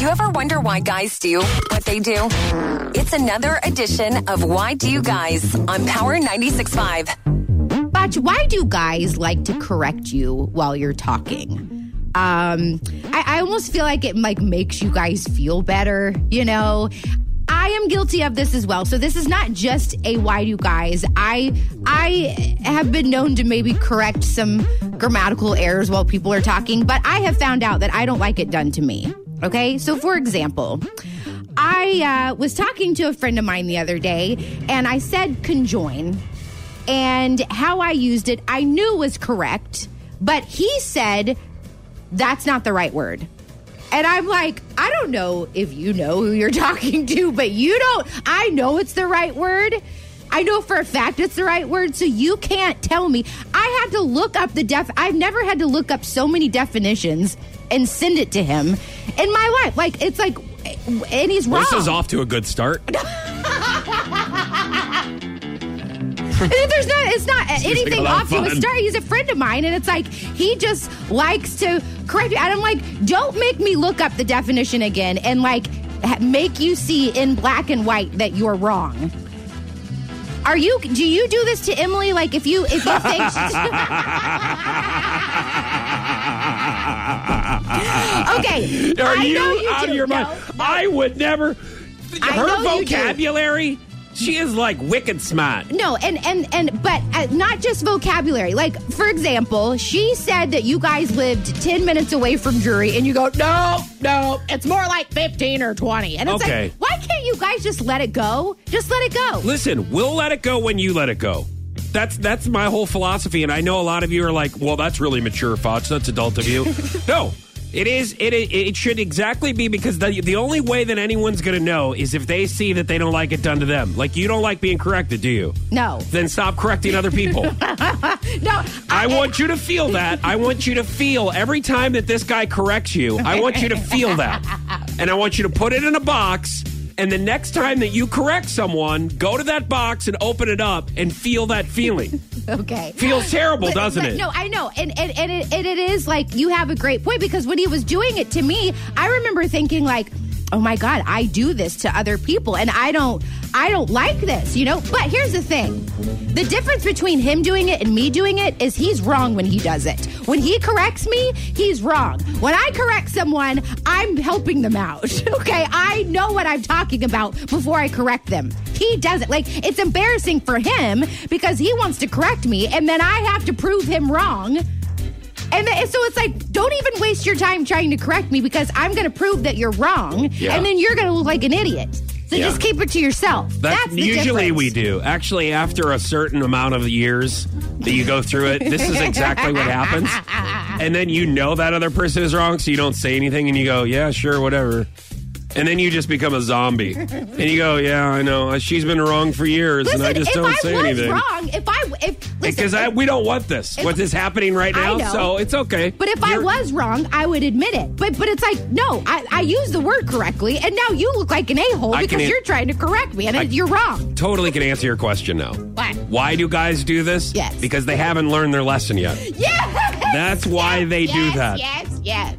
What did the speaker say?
Do you ever wonder why guys do what they do? It's another edition of Why Do You Guys on Power 96.5. But why do guys like to correct you while you're talking? Um, I, I almost feel like it like makes you guys feel better, you know. I am guilty of this as well. So this is not just a why do guys. I I have been known to maybe correct some grammatical errors while people are talking, but I have found out that I don't like it done to me. Okay? So for example, I uh, was talking to a friend of mine the other day and I said conjoin and how I used it I knew was correct, but he said that's not the right word. And I'm like, I don't know if you know who you're talking to, but you don't. I know it's the right word. I know for a fact it's the right word, so you can't tell me. I had to look up the def. I've never had to look up so many definitions and send it to him in my life. Like it's like, and he's wrong. This is off to a good start. There's not. It's not like anything off of to a start. He's a friend of mine, and it's like he just likes to correct you. And I'm like, don't make me look up the definition again and like make you see in black and white that you're wrong. Are you? Do you do this to Emily? Like if you if you think okay, Are I you, know you out do. of your mind? No, I would never. I her know you do. vocabulary, she is like wicked smart. No, and and and but uh, not just vocabulary. Like for example, she said that you guys lived ten minutes away from Drury, and you go, no, no, it's more like fifteen or twenty. And it's Okay. like, why can't you guys just let it go? Just let it go. Listen, we'll let it go when you let it go. That's that's my whole philosophy, and I know a lot of you are like, "Well, that's really mature, Fox. That's adult of you." no, it is. It it, should exactly be because the the only way that anyone's going to know is if they see that they don't like it done to them. Like you don't like being corrected, do you? No, Then stop correcting other people. no. I want you to feel that. I want you to feel every time that this guy corrects you, I want you to feel that. And I want you to put it in a box. And the next time that you correct someone, go to that box and open it up and feel that feeling. Okay. Feels terrible, But- doesn't but it? No, I know, and and and it, and it is like you have a great point because when he was doing it to me, I remember thinking like, oh my god, I do this to other people, and I don't, I don't like this, you know. But here's the thing: the difference between him doing it and me doing it is he's wrong when he does it. When he corrects me, he's wrong. When I correct someone, I'm helping them out. Okay, I know what I'm talking about before I correct them. He does it Like it's embarrassing for him because he wants to correct me, and then I have to prove him wrong. And then, so it's like, don't even waste your time trying to correct me because I'm going to prove that you're wrong, Yeah. and then you're going to look like an idiot. So Yeah. just keep it to yourself. That's, the usually difference. we do. Actually, after a certain amount of years that you go through it, this is exactly what happens. And then you know that other person is wrong, so you don't say anything, and you go, "Yeah, sure, whatever." And then you just become a zombie, and you go, "Yeah, I know. She's been wrong for years, Listen, and I just don't I say was anything." wrong, if I if Because I, we don't want this. if- What is happening right now? know. So it's okay. But if I You're- was wrong, I would admit it. But but it's like no, I, I used the word correctly, and now you look like an a hole because an- you're trying to correct me, and you're wrong. totally can answer your question now. What? Why do guys do this? Yes. Because they haven't learned their lesson yet. Yes. That's why they do that. Yes. Yes.